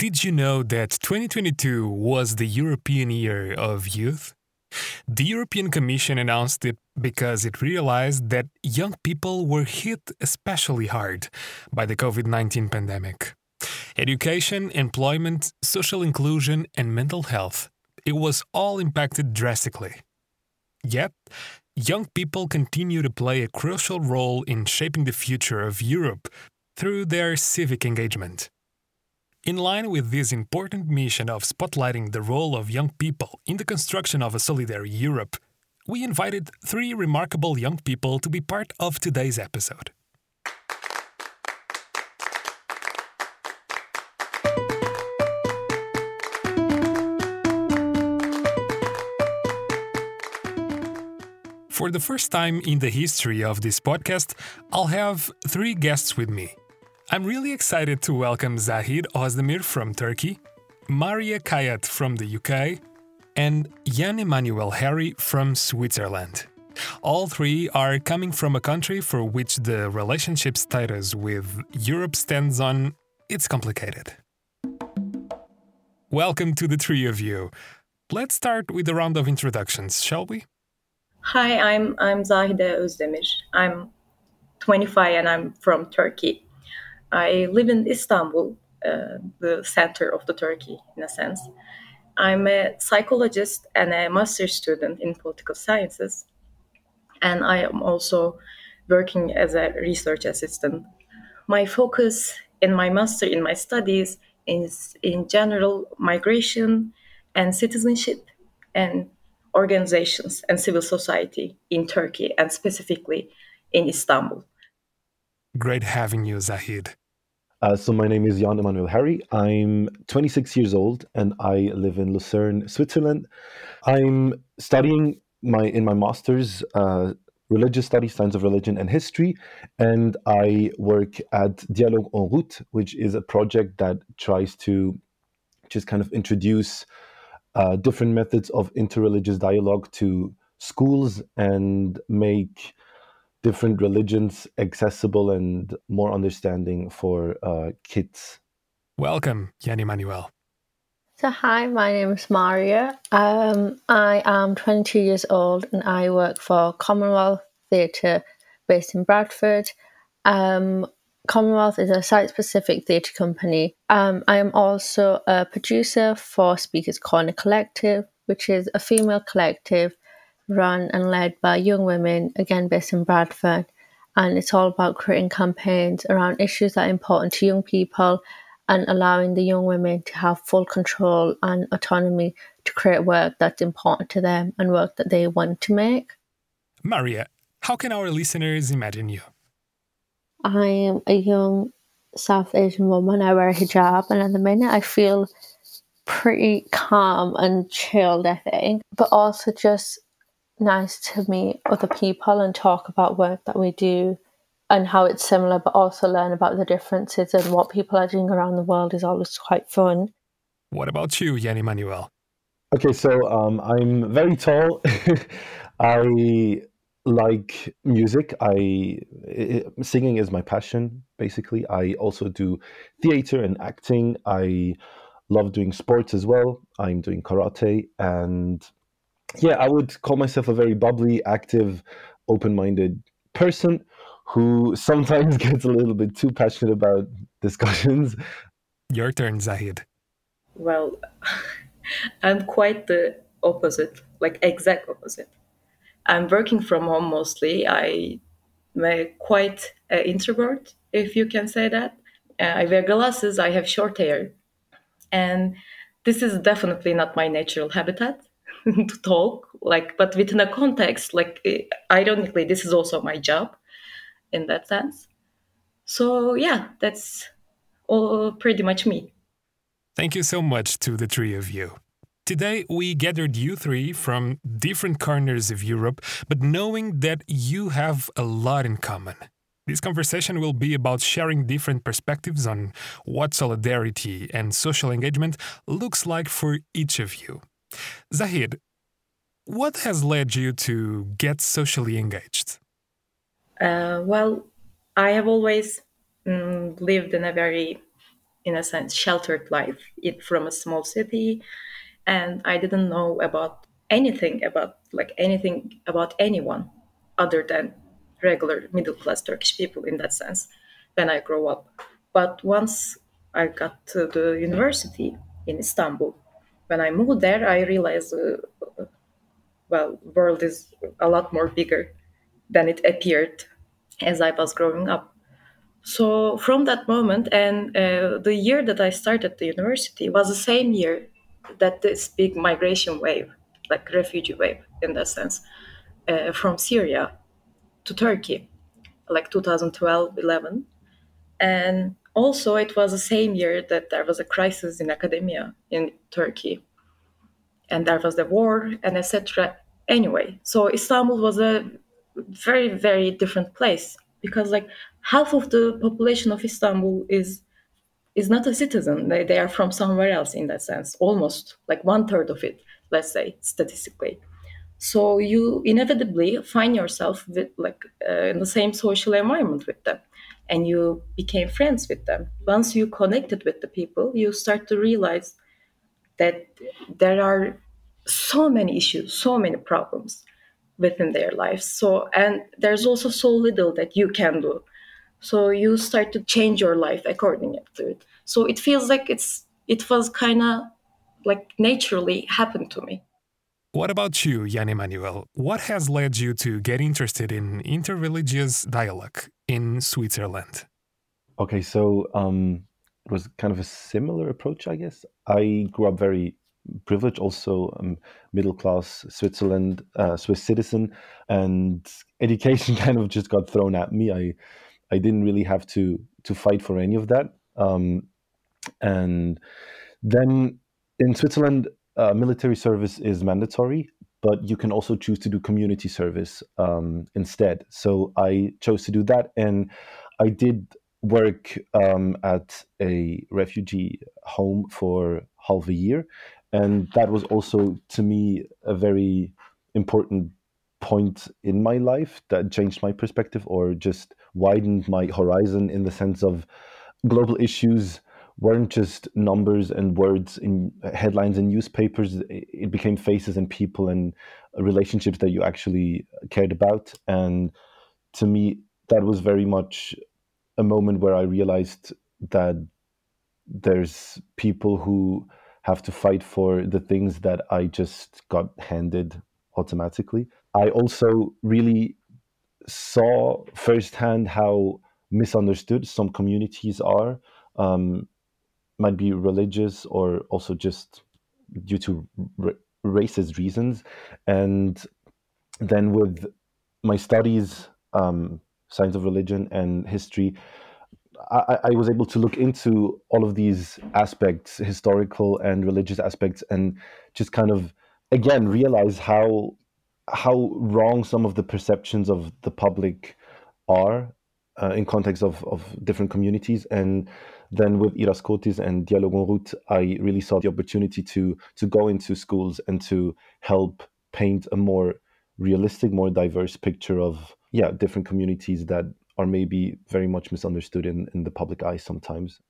Did you know that 2022 was the European Year of Youth? The European Commission announced it because it realized that young people were hit especially hard by the COVID 19 pandemic. Education, employment, social inclusion, and mental health, it was all impacted drastically. Yet, young people continue to play a crucial role in shaping the future of Europe through their civic engagement. In line with this important mission of spotlighting the role of young people in the construction of a solidary Europe, we invited three remarkable young people to be part of today's episode. For the first time in the history of this podcast, I'll have three guests with me. I'm really excited to welcome Zahid Özdemir from Turkey, Mariyah Kayat from the UK, and Jan Emanuel Harry from Switzerland. All three are coming from a country for which the relationship status with Europe stands on it's complicated. Welcome to the three of you. Let's start with a round of introductions, shall we? Hi, I'm I'm Zahide Özdemir. I'm 25 and I'm from Turkey. I live in Istanbul, uh, the center of the Turkey in a sense. I'm a psychologist and a master's student in political sciences, and I am also working as a research assistant. My focus in my master in my studies is in general migration and citizenship and organizations and civil society in Turkey and specifically in Istanbul. Great having you, Zahid. Uh, so my name is Jan Emanuel Harry. I'm 26 years old and I live in Lucerne, Switzerland. I'm studying my in my master's uh, religious studies, science of religion and history, and I work at Dialogue en route, which is a project that tries to just kind of introduce uh, different methods of interreligious dialogue to schools and make different religions accessible and more understanding for uh, kids. Welcome, Jan Emanuel. So, hi, my name is Mariyah. Um, I am 22 years old and I work for Commonwealth Theatre based in Bradford. Um, Commonwealth is a site specific theatre company. Um, I am also a producer for Speakers Corner Collective, which is a female collective run and led by young women, again based in Bradford. And it's all about creating campaigns around issues that are important to young people and allowing the young women to have full control and autonomy to create work that's important to them and work that they want to make. Mariyah, how can our listeners imagine you? I am a young South Asian woman. I wear a hijab, and at the minute, I feel pretty calm and chilled, I think, but also just nice to meet other people and talk about work that we do and how it's similar, but also learn about the differences and what people are doing around the world is always quite fun. What about you, Jan Emanuel? Okay, so um, I'm very tall. I like music. I it, singing is my passion. Basically, I also do theater and acting. I love doing sports as well. I'm doing karate, and yeah, I would call myself a very bubbly, active, open-minded person who sometimes gets a little bit too passionate about discussions. Your turn, Zahid. Well, I'm quite the opposite, like exact opposite. I'm working from home mostly. I am quite an introvert, if you can say that. Uh, I wear glasses. I have short hair, and this is definitely not my natural habitat to talk. Like, but within a context, like eh, ironically, this is also my job in that sense. So yeah, that's all pretty much me. Thank you so much to the three of you. Today, we gathered you three from different corners of Europe, but knowing that you have a lot in common. This conversation will be about sharing different perspectives on what solidarity and social engagement looks like for each of you. Zahid, what has led you to get socially engaged? Uh, well, I have always mm, lived in a very in a sense, sheltered life in, from a small city. And I didn't know about anything about like anything about anyone other than regular middle class Turkish people in that sense when I grow up. But once I got to the university in Istanbul, when I moved there, I realized, uh, well, world is a lot more bigger than it appeared as I was growing up. So from that moment, and uh, the year that I started the university was the same year that this big migration wave, like refugee wave in that sense, uh, from Syria to Turkey, like 2012 11. And also, it was the same year that there was a crisis in academia in Turkey, and there was the war and etc. Anyway, so Istanbul was a very very different place because like half of the population of Istanbul is is not a citizen. They, they are from somewhere else in that sense, almost like one third of it, let's say statistically. So you inevitably find yourself with like uh, in the same social environment with them, and you became friends with them. Once you connected with the people, you start to realize that there are so many issues, so many problems within their lives. So and there's also so little that you can do. So you start to change your life according to it. So it feels like it's it was kind of like naturally happened to me. What about you, Jan Emanuel? What has led you to get interested in interreligious dialogue in Switzerland? Okay, so um, it was kind of a similar approach, I guess. I grew up very privileged, also um, middle class Switzerland, uh, Swiss citizen, and education kind of just got thrown at me. I I didn't really have to to fight for any of that. Um, and then in Switzerland, uh, military service is mandatory, but you can also choose to do community service um, instead. So I chose to do that, and I did work um, at a refugee home for half a year, and that was also to me a very important point in my life that changed my perspective or just widened my horizon in the sense of global issues weren't just numbers and words in headlines and newspapers. It became faces and people and relationships that you actually cared about. And to me, that was very much a moment where I realized that there's people who have to fight for the things that I just got handed automatically. I also really saw firsthand how misunderstood some communities are. Um, might be religious or also just due to r- racist reasons. And then with my studies, um, science of religion and history, I, I, was able to look into all of these aspects, historical and religious aspects, and just kind of again realize how how wrong some of the perceptions of the public are uh, in context of, of different communities and then with Iras Iraskotis and Dialogue en Route, I really saw the opportunity to to go into schools and to help paint a more realistic, more diverse picture of yeah different communities that are maybe very much misunderstood in, in the public eye sometimes.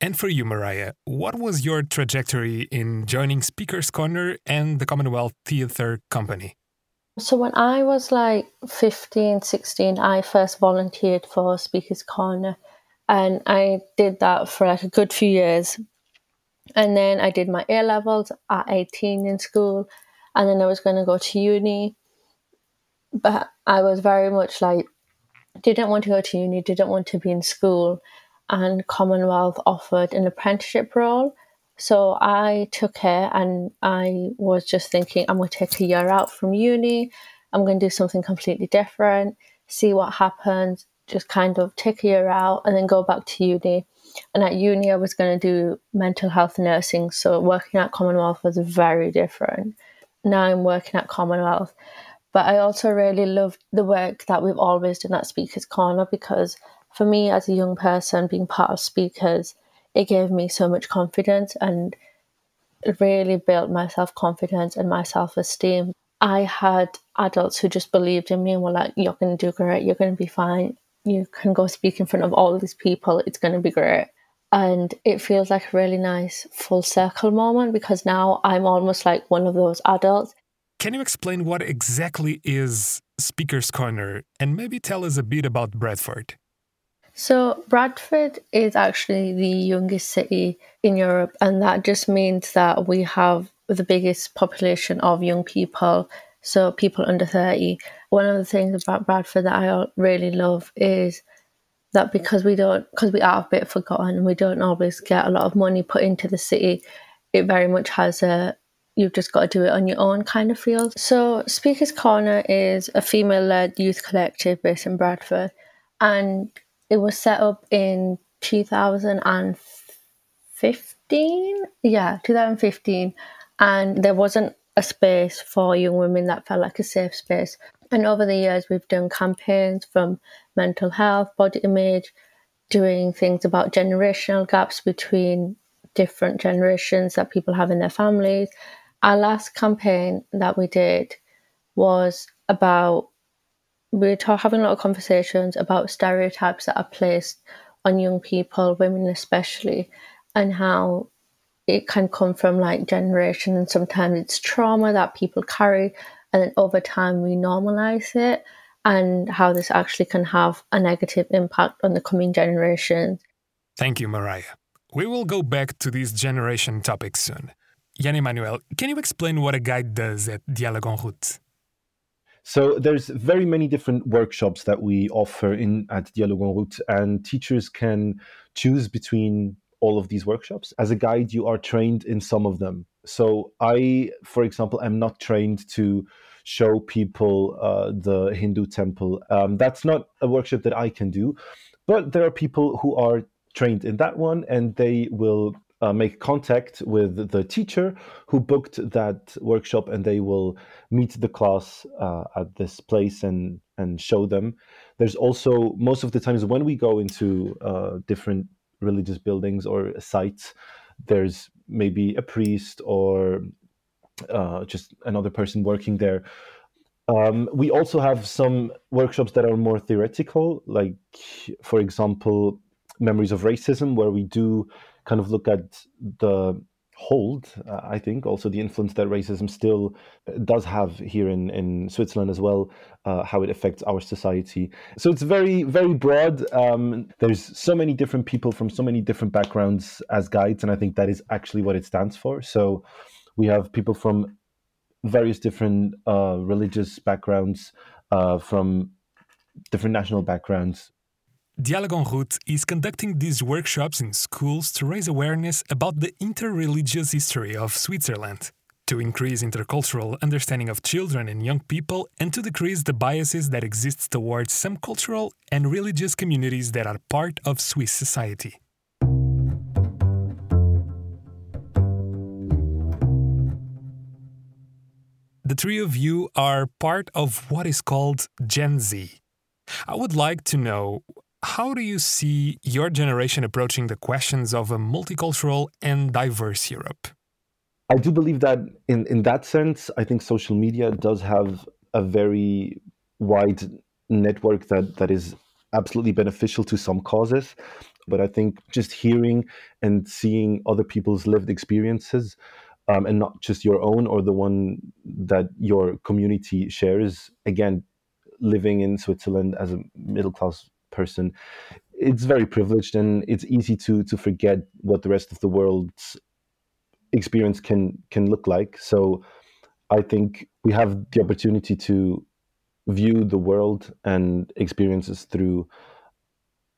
And for you, Mariyah, what was your trajectory in joining Speakers Corner and the Commonwealth Theatre Company? So, when I was like 15, 16, I first volunteered for Speakers Corner and I did that for like a good few years. And then I did my A levels at 18 in school, and then I was going to go to uni. But I was very much like, didn't want to go to uni, didn't want to be in school, and Commonwealth offered an apprenticeship role. So I took it and I was just thinking, I'm going to take a year out from uni, I'm going to do something completely different, see what happens just kind of take a year out and then go back to uni. And at uni, I was going to do mental health nursing. So working at Commonwealth was very different. Now I'm working at Commonwealth. But I also really loved the work that we've always done at Speakers Corner because for me, as a young person, being part of Speakers, it gave me so much confidence and really built my self confidence and my self esteem. I had adults who just believed in me and were like, You're going to do great, you're going to be fine you can go speak in front of all these people. It's going to be great. And it feels like a really nice full circle moment because now I'm almost like one of those adults. Can you explain what exactly is Speaker's Corner and maybe tell us a bit about Bradford? So, Bradford is actually the youngest city in Europe, and that just means that we have the biggest population of young people, so people under 30. One of the things about Bradford that I really love is that because we don't, because we are a bit forgotten and we don't always get a lot of money put into the city, it very much has a you've just got to do it on your own kind of feel. So, Speaker's Corner is a female led youth collective based in Bradford, and it was set up in 2015. Yeah, 2015. And there wasn't a space for young women that felt like a safe space. And over the years, we've done campaigns from mental health, body image, doing things about generational gaps between different generations that people have in their families. Our last campaign that we did was about we're having a lot of conversations about stereotypes that are placed on young people, women especially, and how it can come from like generation and sometimes it's trauma that people carry and then over time we normalize it and how this actually can have a negative impact on the coming generations. Thank you, Mariyah. We will go back to these generation topics soon. Jan Emanuel, can you explain what a guide does at Dialogue en route? So there's very many different workshops that we offer in at Dialogue en route, and teachers can choose between all of these workshops. As a guide, you are trained in some of them. So I, for example, am not trained to show people uh, the Hindu temple. Um, that's not a workshop that I can do, but there are people who are trained in that one, and they will uh, make contact with the teacher who booked that workshop and they will meet the class uh, at this place and and show them. There's also most of the times when we go into uh, different religious buildings or sites there's maybe a priest or uh, just another person working there. Um, we also have some workshops that are more theoretical like for example memories of racism where we do kind of look at the hold, uh, I think, also the influence that racism still uh, does have here in, in Switzerland as well, uh, how it affects our society. So it's very, very broad. Um, there's so many different people from so many different backgrounds as guides, and I think that is actually what it stands for. So we have people from various different uh, religious backgrounds, uh, from different national backgrounds, Dialogue en route is conducting these workshops in schools to raise awareness about the interreligious history of Switzerland, to increase intercultural understanding of children and young people, and to decrease the biases that exist towards some cultural and religious communities that are part of Swiss society. The three of you are part of what is called Gen Z. I would like to know how do you see your generation approaching the questions of a multicultural and diverse Europe? I do believe that in, in that sense, I think social media does have a very wide network that, that is absolutely beneficial to some causes. But I think just hearing and seeing other people's lived experiences um, and not just your own or the one that your community shares, again, living in Switzerland as a middle class person. It's very privileged and it's easy to to forget what the rest of the world's experience can can look like. So i think we have the opportunity to view the world and experiences through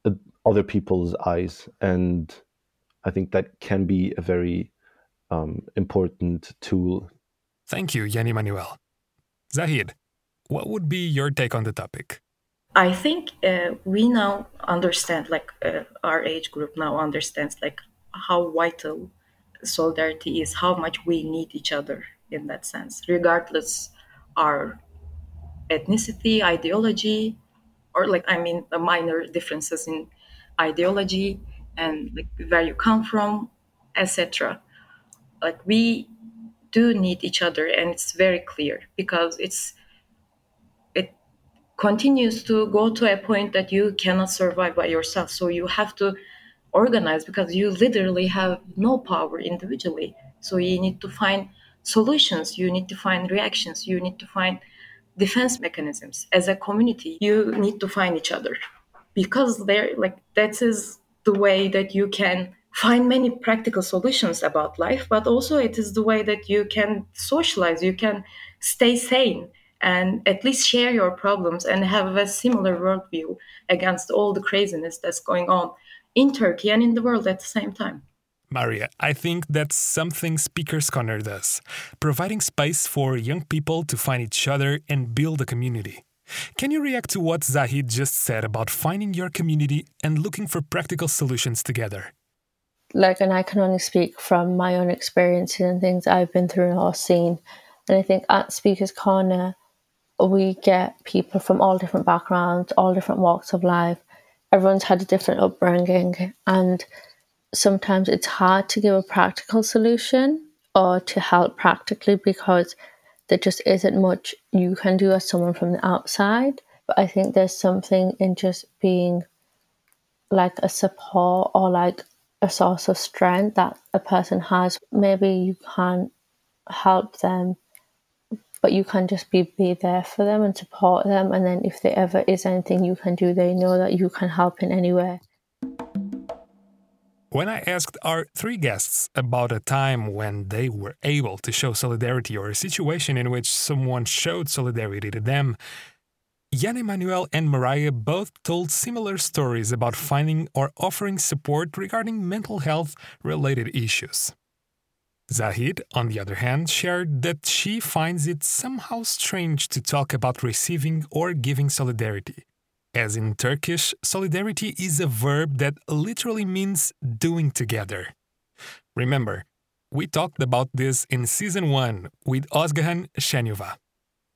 uh, other people's eyes and i think that can be a very um, important tool. Thank you jan emanuel zahid what would be your take on the topic I think uh, we now understand, like uh, our age group now understands, like how vital solidarity is, how much we need each other in that sense, regardless our ethnicity, ideology, or like I mean, the minor differences in ideology and like where you come from, etc. Like we do need each other, and it's very clear because it's continues to go to a point that you cannot survive by yourself. So you have to organize because you literally have no power individually. So you need to find solutions, you need to find reactions, you need to find defense mechanisms. As a community, you need to find each other because they're like that is the way that you can find many practical solutions about life, but also it is the way that you can socialize, you can stay sane and at least share your problems and have a similar worldview against all the craziness that's going on in Turkey and in the world at the same time. Mariyah, I think that's something Speakers Corner does, providing space for young people to find each other and build a community. Can you react to what Zahid just said about finding your community and looking for practical solutions together? Like, and I can only speak from my own experiences and things I've been through and all seen. And I think at Speakers Corner, we get people from all different backgrounds, all different walks of life. Everyone's had a different upbringing, and sometimes it's hard to give a practical solution or to help practically because there just isn't much you can do as someone from the outside. But I think there's something in just being like a support or like a source of strength that a person has. Maybe you can't help them but you can just be, be there for them and support them. And then if there ever is anything you can do, they know that you can help in any way. When I asked our three guests about a time when they were able to show solidarity or a situation in which someone showed solidarity to them, Jan Emanuel and Mariyah both told similar stories about finding or offering support regarding mental health related issues. Zahid, on the other hand, shared that she finds it somehow strange to talk about receiving or giving solidarity. As in Turkish, solidarity is a verb that literally means doing together. Remember, we talked about this in season 1 with Ozgahan Shenyova.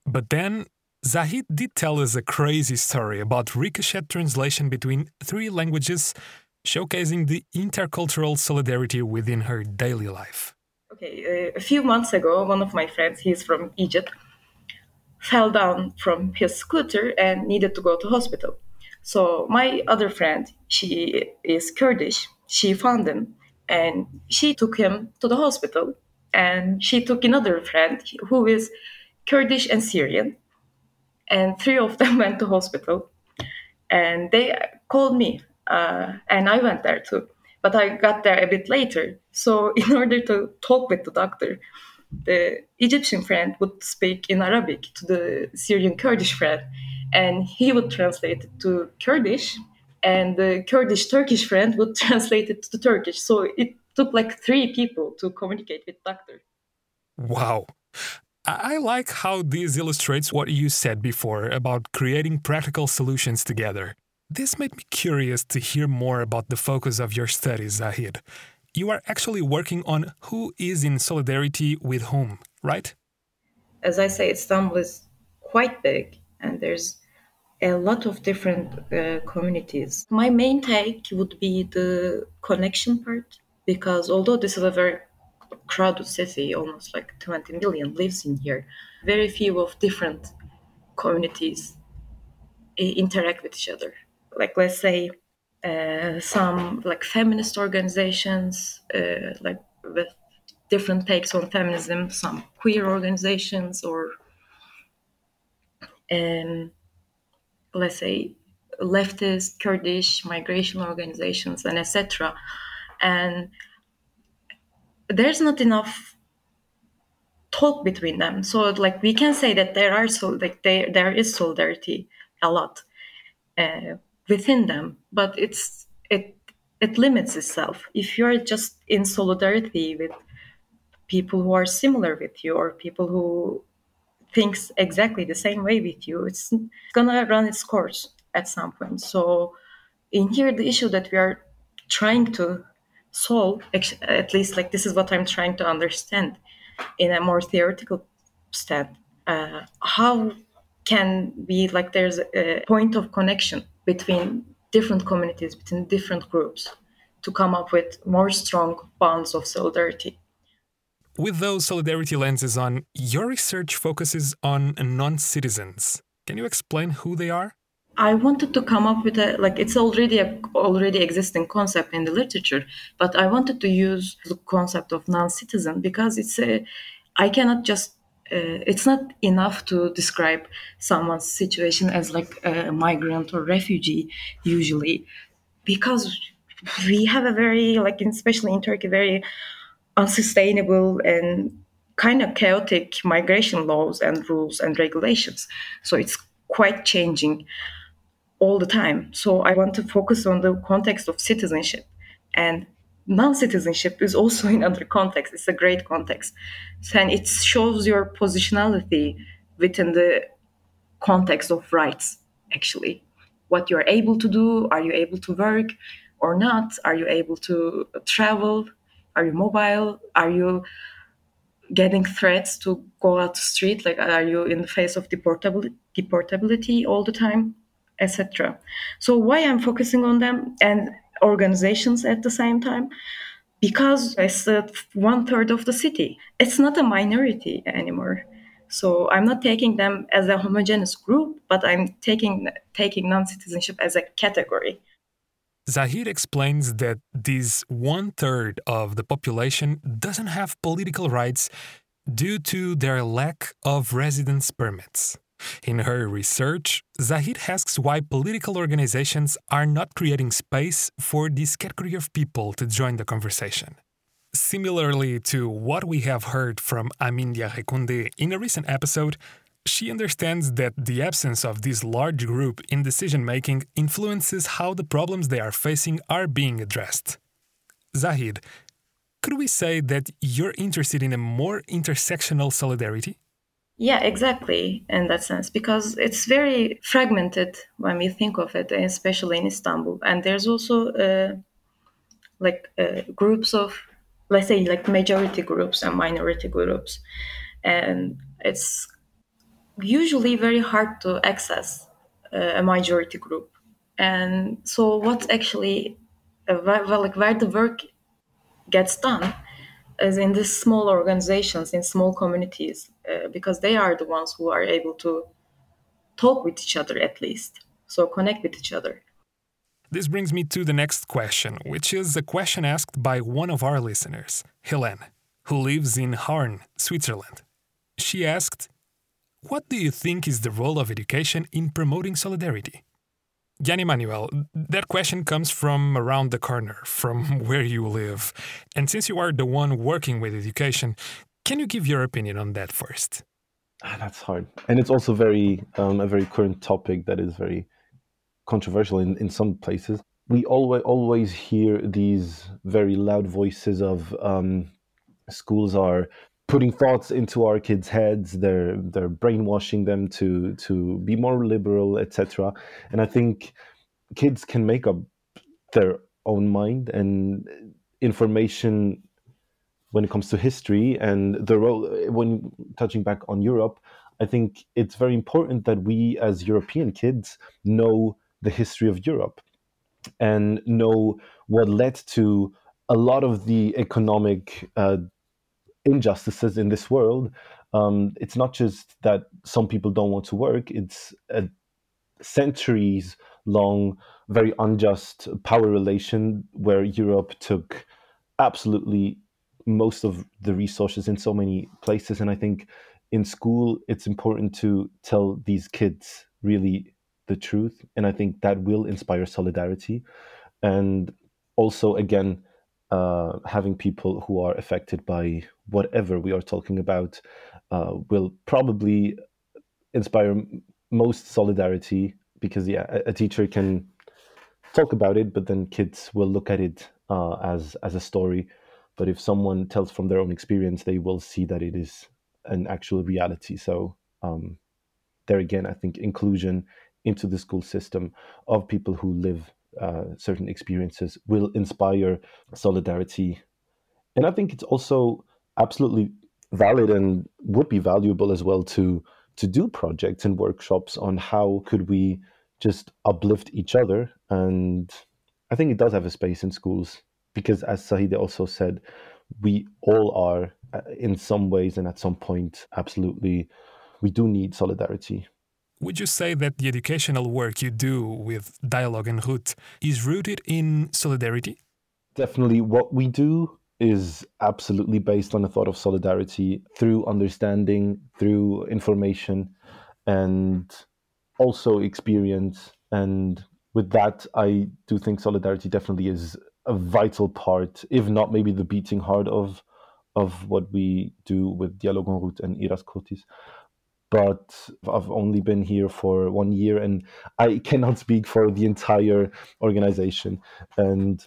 But then, Zahid did tell us a crazy story about ricochet translation between three languages, showcasing the intercultural solidarity within her daily life. Okay, uh, a few months ago, one of my friends, he's from Egypt, fell down from his scooter and needed to go to hospital. So my other friend, she is Kurdish. She found him and she took him to the hospital. And she took another friend who is Kurdish and Syrian. And three of them went to hospital. And they called me, uh, and I went there too but I got there a bit later. So, in order to talk with the doctor, the Egyptian friend would speak in Arabic to the Syrian Kurdish friend, and he would translate it to Kurdish, and the Kurdish Turkish friend would translate it to Turkish. So, it took like three people to communicate with doctor. Wow. I like how this illustrates what you said before about creating practical solutions together. This made me curious to hear more about the focus of your studies, Zahid. You are actually working on who is in solidarity with whom, right? As I say, Istanbul is quite big and there's a lot of different uh, communities. My main take would be the connection part because although this is a very crowded city, almost like 20 million lives in here, very few of different communities interact with each other like let's say uh, some like feminist organizations uh, like with different takes on feminism some queer organizations or um, let's say leftist kurdish migration organizations and etc and there's not enough talk between them. So like we can say that there are so like there there is solidarity a lot. Uh, within them, but it's it it limits itself. If you're just in solidarity with people who are similar with you or people who thinks exactly the same way with you, it's gonna run its course at some point. So in here, the issue that we are trying to solve, at least like this is what I'm trying to understand in a more theoretical stand, uh, how can be like there's a point of connection between different communities, between different groups, to come up with more strong bonds of solidarity. With those solidarity lenses on, your research focuses on non citizens. Can you explain who they are? I wanted to come up with a like it's already a already existing concept in the literature, but I wanted to use the concept of non-citizen because it's a I cannot just uh, it's not enough to describe someone's situation as like a migrant or refugee usually because we have a very like especially in Turkey very unsustainable and kind of chaotic migration laws and rules and regulations. So it's quite changing all the time. So I want to focus on the context of citizenship and non-citizenship is also in other context. It's a great context, and it shows your positionality within the context of rights. Actually, what you're able to do, are you able to work or not? Are you able to travel? Are you mobile? Are you getting threats to go out the street? Like, are you in the face of deportability all the time, etc. So, why I'm focusing on them and organizations at the same time? Because it's one third of the city. It's not a minority anymore. So I'm not taking them as a homogeneous group, but I'm taking taking non-citizenship as a category. Zahid explains that this one third of the population doesn't have political rights due to their lack of residence permits. In her research, Zahid asks why political organizations are not creating space for this category of people to join the conversation. Similarly to what we have heard from Amin Diarrakunde in a recent episode, she understands that the absence of this large group in decision making influences how the problems they are facing are being addressed. Zahid, could we say that you're interested in a more intersectional solidarity? Yeah, exactly, in that sense, because it's very fragmented when we think of it, especially in Istanbul. And there's also uh, like uh, groups of, let's say, like majority groups and minority groups. And it's usually very hard to access uh, a majority group. And so, what's actually uh, well, like where the work gets done is in these small organizations, in small communities, uh, because they are the ones who are able to talk with each other at least, so connect with each other. This brings me to the next question, which is a question asked by one of our listeners, Helene, who lives in Herne, Switzerland. She asked, what do you think is the role of education in promoting solidarity? Jan Emanuel, that question comes from around the corner, from where you live. And since you are the one working with education, can you give your opinion on that first? Ah, that's hard. And it's also very um, a very current topic that is very controversial in, in some places. We always always hear these very loud voices of um, schools are putting thoughts into our kids' heads. They're they're brainwashing them to to be more liberal, etc. And I think kids can make up their own mind and information when it comes to history and the role when touching back on Europe. I think it's very important that we as European kids know the history of Europe and know what led to a lot of the economic uh, injustices in this world. Um, it's not just that some people don't want to work, it's a centuries long, very unjust power relation where Europe took absolutely most of the resources in so many places. And I think in school, it's important to tell these kids really the truth. And I think that will inspire solidarity. And also, again, uh, having people who are affected by whatever we are talking about uh, will probably inspire most solidarity because yeah a, a, teacher can talk about it but then kids will look at it uh, as as a story. But if someone tells from their own experience they will see that it is an actual reality. So um, there again i think inclusion into the school system of people who live uh, certain experiences will inspire solidarity. And I think it's also absolutely valid and would be valuable as well to to do projects and workshops on how could we just uplift each other and i think it does have a space in schools because as Zahida also said we all are uh, in some ways and at some point absolutely we do need solidarity would you say that the educational work you do with Dialogue en route is rooted in solidarity? Definitely. What we do is absolutely based on a thought of solidarity through understanding, through information, and also experience. And with that, I do think solidarity definitely is a vital part, if not maybe the beating heart of of what we do with Dialogue en route and IRAS COTIS but I've only been here for one year and I cannot speak for the entire organization. And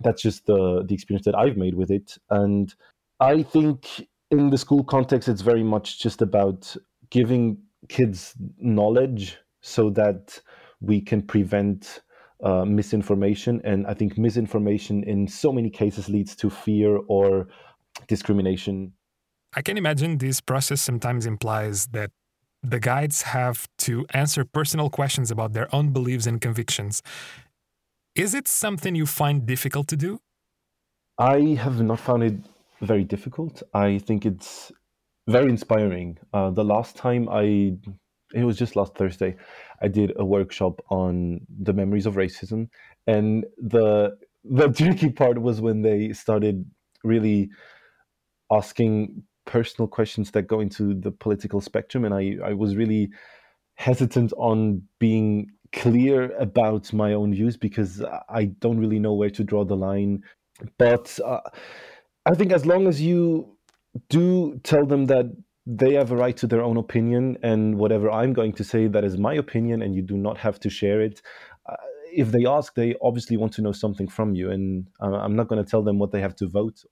that's just the, the experience that I've made with it. And I think in the school context, it's very much just about giving kids knowledge so that we can prevent uh, misinformation. And I think misinformation in so many cases leads to fear or discrimination. I can imagine this process sometimes implies that the guides have to answer personal questions about their own beliefs and convictions. Is it something you find difficult to do? I have not found it very difficult. I think it's very inspiring. Uh, the last time I, it was just last Thursday, I did a workshop on the memories of racism, and the the tricky part was when they started really asking personal questions that go into the political spectrum, and I, I was really hesitant on being clear about my own views because I don't really know where to draw the line. But uh, I think as long as you do tell them that they have a right to their own opinion, and whatever I'm going to say, that is my opinion, and you do not have to share it. Uh, if they ask, they obviously want to know something from you, and uh, I'm not going to tell them what they have to vote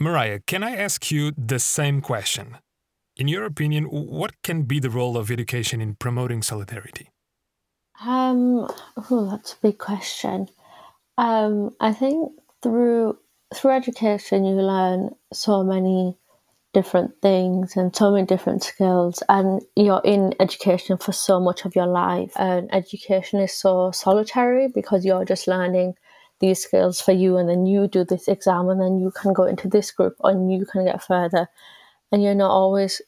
Mariyah, can I ask you the same question? In your opinion, what can be the role of education in promoting solidarity? Um, oh, that's a big question. Um, I think through through education you learn so many different things and so many different skills and you're in education for so much of your life and education is so solitary because you're just learning these skills for you and then you do this exam and then you can go into this group and you can get further. And you're not always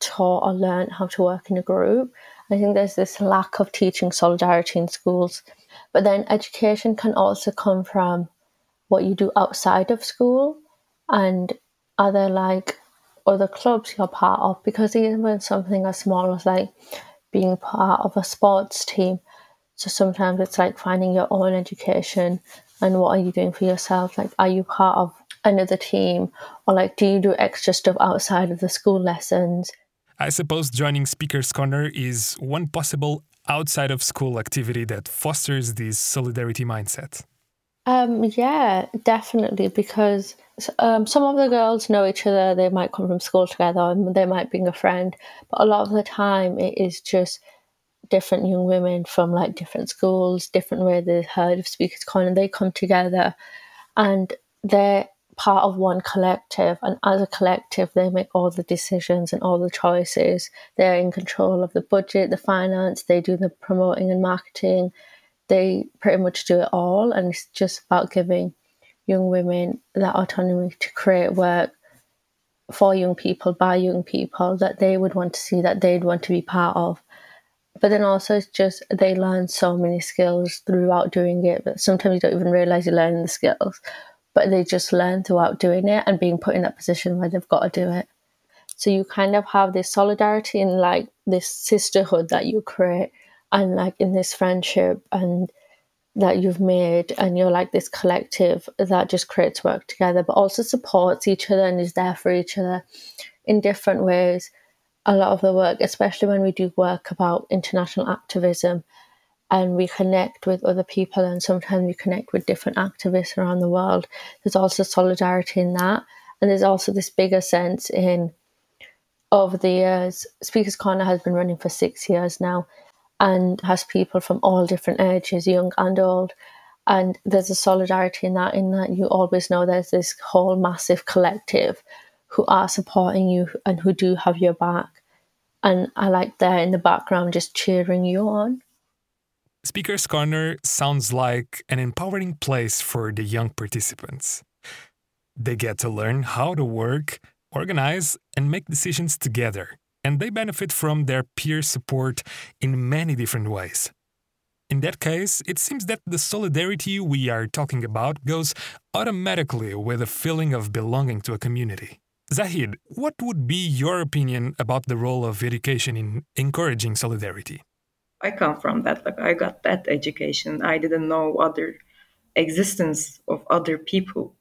taught or learn how to work in a group. I think there's this lack of teaching solidarity in schools. But then education can also come from what you do outside of school and other like other clubs you're part of because even something as small as like being part of a sports team so sometimes it's like finding your own education and what are you doing for yourself? Like, are you part of another team or like do you do extra stuff outside of the school lessons? I suppose joining Speakers Corner is one possible outside of school activity that fosters this solidarity mindset. Um, yeah, definitely. Because um, some of the girls know each other. They might come from school together, and they might bring a friend. But a lot of the time, it is just different young women from like different schools, different where they've heard of Speakers Corner, and they come together and they're part of one collective. And as a collective, they make all the decisions and all the choices. They're in control of the budget, the finance, they do the promoting and marketing. They pretty much do it all. And it's just about giving young women that autonomy to create work for young people by young people that they would want to see, that they'd want to be part of but then also it's just they learn so many skills throughout doing it but sometimes you don't even realize you're learning the skills but they just learn throughout doing it and being put in that position where they've got to do it. So you kind of have this solidarity and like this sisterhood that you create and like in this friendship and that you've made and you're like this collective that just creates work together but also supports each other and is there for each other in different ways a lot of the work, especially when we do work about international activism and we connect with other people and sometimes we connect with different activists around the world. There's also solidarity in that. And there's also this bigger sense in over the years, Speakers Corner has been running for six years now and has people from all different ages, young and old. And there's a solidarity in that, in that you always know there's this whole massive collective who are supporting you and who do have your back. And I like there in the background just cheering you on. Speaker's Corner sounds like an empowering place for the young participants. They get to learn how to work, organize, and make decisions together and they benefit from their peer support in many different ways. In that case, it seems that the solidarity we are talking about goes automatically with a feeling of belonging to a community. Zahid, what would be your opinion about the role of education in encouraging solidarity? I come from that. Like I got that education. I didn't know other existence of other people.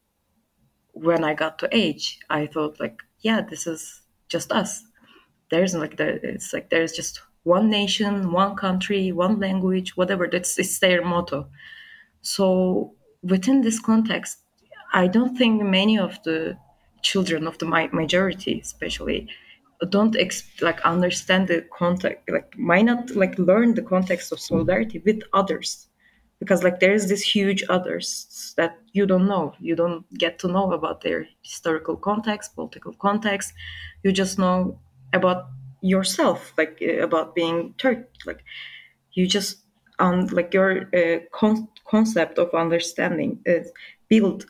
When I got to age, I thought like, yeah, this is just us. There's like the it's like there's just one nation, one country, one language, whatever. That's it's their motto. So within this context, I don't think many of the children of the majority, especially, don't ex- like understand the context, like might not like learn the context of solidarity with others, because like there is this huge others that you don't know. You don't get to know about their historical context, political context. You just know about yourself, like uh, about being Turk. Like you just um like your uh, con- concept of understanding is built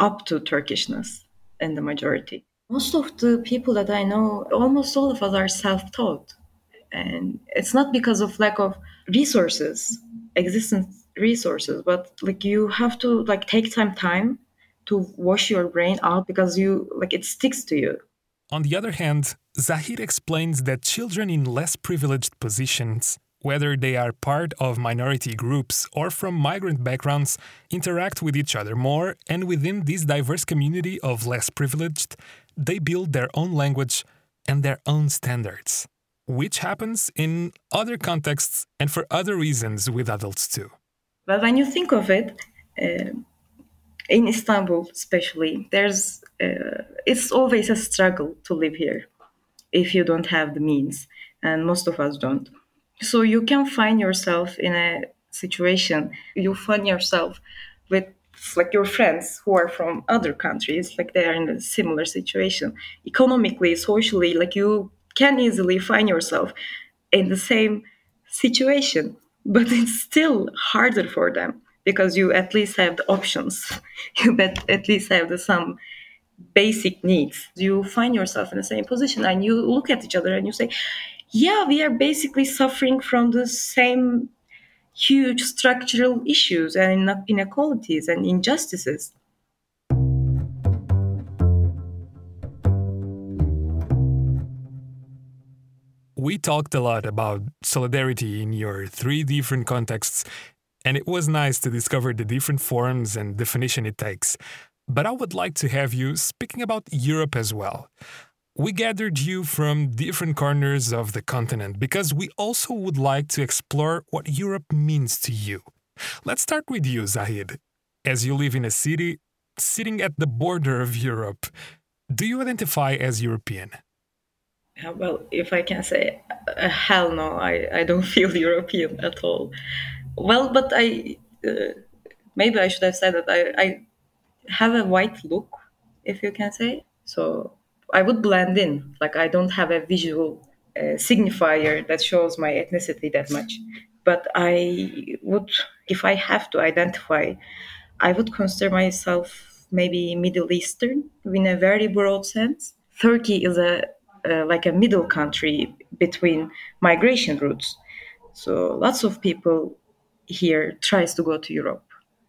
up to Turkishness in the majority. Most of the people that I know, almost all of us are self-taught, and it's not because of lack of resources, existence resources, but like you have to like take some time to wash your brain out because you like it sticks to you on the other hand, Zahide explains that children in less privileged positions, whether they are part of minority groups or from migrant backgrounds, interact with each other more, and within this diverse community of less privileged, they build their own language and their own standards, which happens in other contexts and for other reasons with adults too. But when you think of it, uh, in Istanbul, especially, there's uh, it's always a struggle to live here if you don't have the means, and most of us don't. So you can find yourself in a situation. You find yourself with like your friends who are from other countries, like they are in a similar situation, economically, socially. Like you can easily find yourself in the same situation, but it's still harder for them because you at least have the options. you at least have the some basic needs. You find yourself in the same position and you look at each other and you say, yeah, we are basically suffering from the same huge structural issues and inequalities and injustices. We talked a lot about solidarity in your three different contexts and it was nice to discover the different forms and definition it takes. But I would like to have you speaking about Europe as well. We gathered you from different corners of the continent because we also would like to explore what Europe means to you. Let's start with you, Zahide. As you live in a city sitting at the border of Europe, do you identify as European? Well, if I can say, uh, hell no, I, I don't feel European at all. Well, but I uh, maybe I should have said that I, I have a white look, if you can say. So I would blend in. Like I don't have a visual uh, signifier that shows my ethnicity that much. But I would, if I have to identify, I would consider myself maybe Middle Eastern in a very broad sense. Turkey is a uh, like a middle country between migration routes. So lots of people here tries to go to Europe,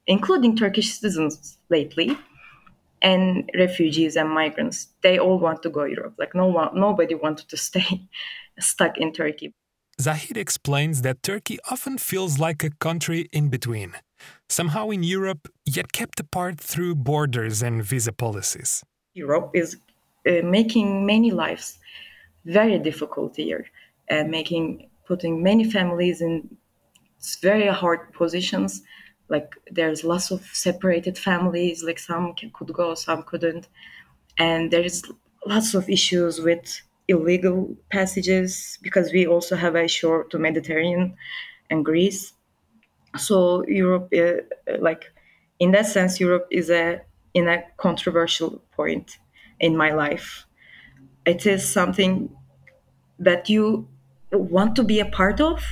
including Turkish citizens lately and refugees and migrants. They all want to go Europe. Like no one, nobody wanted to stay stuck in Turkey. Zahide explains that Turkey often feels like a country in between, somehow in Europe, yet kept apart through borders and visa policies. Europe is uh, making many lives very difficult here, and making putting many families in very hard positions like there's lots of separated families like some could go some couldn't. And there's lots of issues with illegal passages because we also have a shore to mediterranean and greece. So europe uh, like in that sense europe is a in a controversial point in my life. It is something that you want to be a part of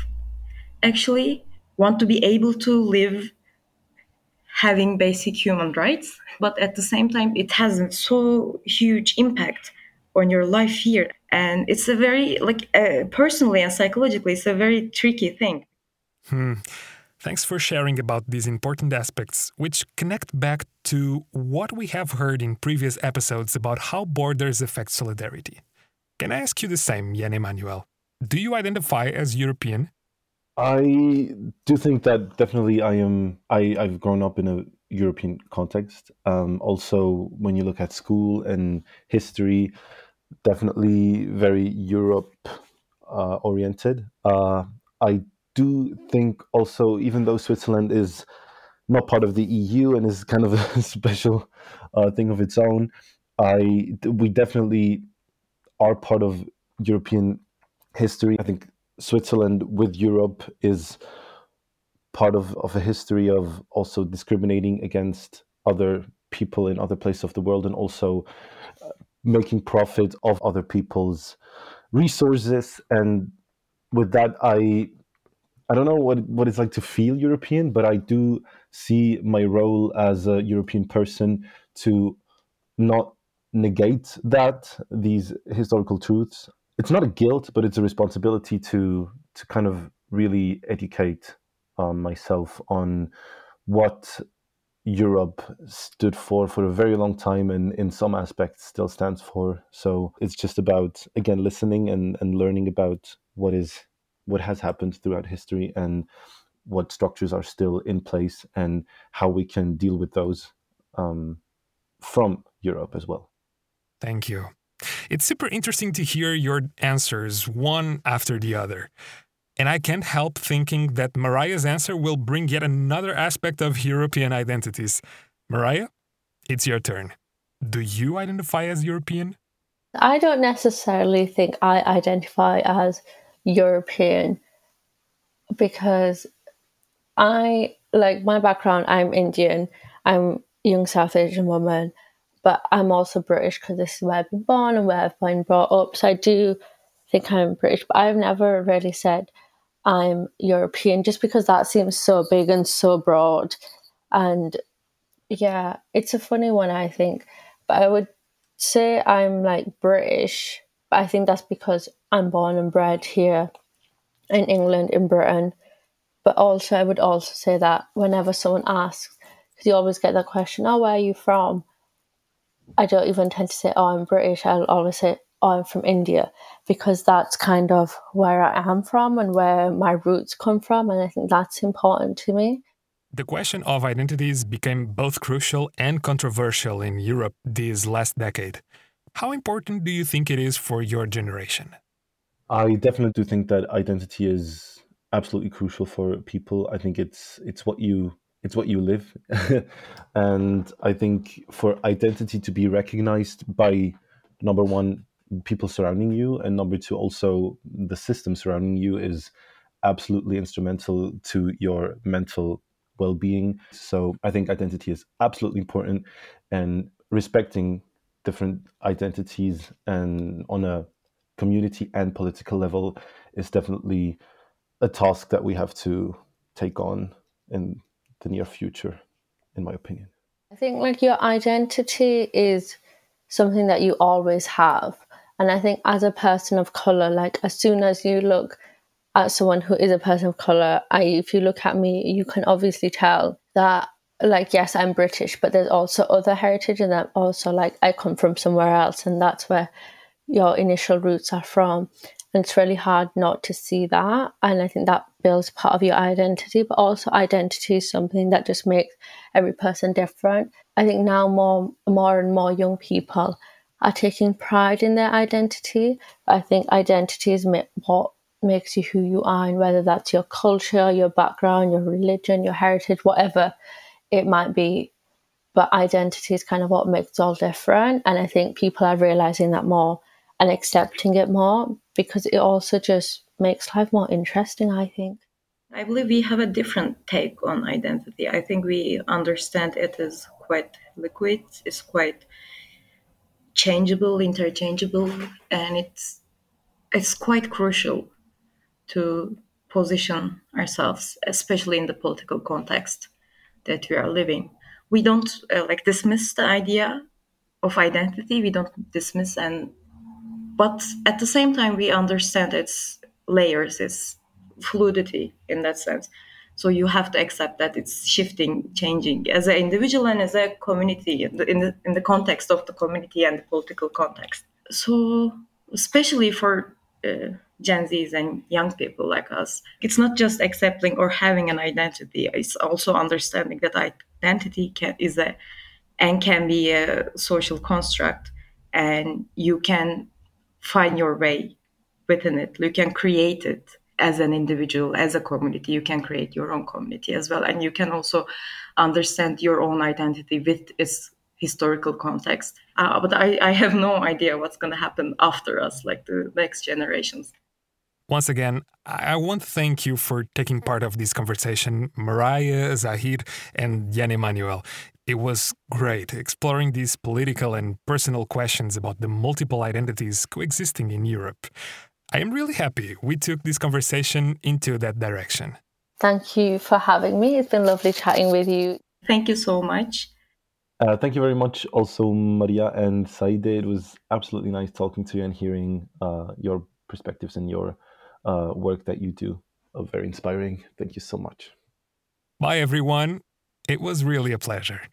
actually want to be able to live having basic human rights but at the same time it has so huge impact on your life here. And it's a very like uh, personally and psychologically it's a very tricky thing. Hmm. thanks for sharing about these important aspects which connect back to what we have heard in previous episodes about how borders affect solidarity. Can i ask you the same jan emanuel do you identify as european I do think that definitely I am. I, I've grown up in a European context. Um, also, when you look at school and history, definitely very Europe uh, oriented. Uh, I do think also, even though Switzerland is not part of the EU and is kind of a special uh, thing of its own, I we definitely are part of European history. I think Switzerland with Europe is part of, of a history of also discriminating against other people in other places of the world and also uh, making profit of other people's resources. And with that i i don't know what what it's like to feel european but i do see my role as a european person to not negate that these historical truths it's not a guilt, but it's a responsibility to to kind of really educate um, myself on what Europe stood for for a very long time and in some aspects still stands for. So it's just about again listening and, and learning about what is what has happened throughout history and what structures are still in place and how we can deal with those um, from Europe as well. Thank you. It's super interesting to hear your answers one after the other. And I can't help thinking that Mariyah's answer will bring yet another aspect of European identities. Mariyah, it's your turn. Do you identify as European? I don't necessarily think I identify as European because I, like my background, I'm Indian, I'm young South Asian woman but I'm also British because this is where I've been born and where I've been brought up. So I do think I'm British, but I've never really said I'm European just because that seems so big and so broad. And yeah, it's a funny one, I think. But I would say I'm like British, but I think that's because I'm born and bred here in England, in Britain. But also, I would also say that whenever someone asks, because you always get that question, oh, where are you from? I don't even tend to say, oh, I'm British. I'll always say, oh, I'm from India, because that's kind of where I am from and where my roots come from. And I think that's important to me. The question of identities became both crucial and controversial in Europe this last decade. How important do you think it is for your generation? I definitely do think that identity is absolutely crucial for people. I think it's it's what you it's what you live. And i think for identity to be recognized by number one people surrounding you and number two also the system surrounding you is absolutely instrumental to your mental well-being. So i think identity is absolutely important and respecting different identities and on a community and political level is definitely a task that we have to take on in the near future, in my opinion. I think like your identity is something that you always have. And I think as a person of color, like as soon as you look at someone who is a person of color, I if you look at me, you can obviously tell that like yes, I'm British, but there's also other heritage and I'm also like I come from somewhere else and that's where your initial roots are from. And it's really hard not to see that. And I think that builds part of your identity, but also identity is something that just makes every person different. I think now more more and more young people are taking pride in their identity. I think identity is what makes you who you are, and whether that's your culture, your background, your religion, your heritage, whatever it might be. But identity is kind of what makes all different. And I think people are realizing that more and accepting it more because it also just makes life more interesting, I think. I believe we have a different take on identity. I think we understand it as quite liquid, it's quite changeable, interchangeable, and it's it's quite crucial to position ourselves, especially in the political context that we are living. We don't uh, like dismiss the idea of identity. We don't dismiss and but at the same time, we understand its layers, its fluidity in that sense. So you have to accept that it's shifting, changing as an individual and as a community in the, in the, in the context of the community and the political context. So especially for uh, Gen Zs and young people like us, it's not just accepting or having an identity. It's also understanding that identity can, is a and can be a social construct, and you can find your way within it. You can create it as an individual, as a community. You can create your own community as well, and you can also understand your own identity with its historical context. Uh, but I, I have no idea what's going to happen after us, like the next generations. Once again, I want to thank you for taking part of this conversation, Mariyah, Zahide, and Jan Emanuel. It was great exploring these political and personal questions about the multiple identities coexisting in Europe. I am really happy we took this conversation into that direction. Thank you for having me. It's been lovely chatting with you. Thank you so much. Uh, thank you very much, also Mariyah and Zahide. It was absolutely nice talking to you and hearing uh, your perspectives and your uh, work that you do. Uh, very inspiring. Thank you so much. Bye, everyone. It was really a pleasure.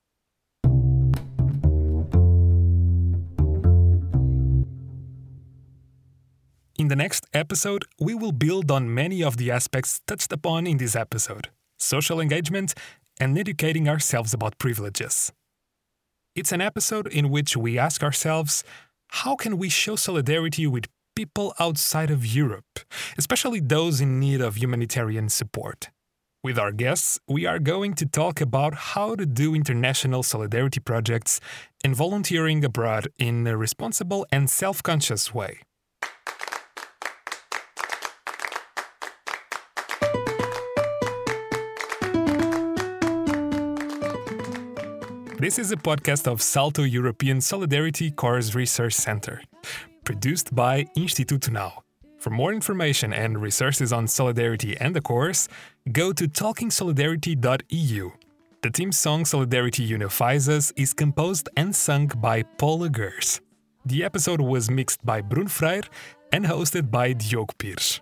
In the next episode, we will build on many of the aspects touched upon in this episode social engagement and educating ourselves about privileges. It's an episode in which we ask ourselves how can we show solidarity with people outside of Europe, especially those in need of humanitarian support? With our guests, we are going to talk about how to do international solidarity projects and volunteering abroad in a responsible and self conscious way. This is a podcast of Salto European Solidarity Corps Resource Center, produced by Instituto Now. For more information and resources on solidarity and the Corps, go to talkingsolidarity.eu. The theme song Solidarity Unifies Us is composed and sung by Paula Gehrs. The episode was mixed by Bruno Freire and hosted by Diogo Pires.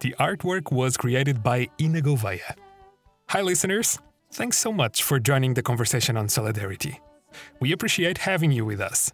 The artwork was created by Ina Gouveia. Hi, listeners! Thanks so much for joining the conversation on solidarity. We appreciate having you with us.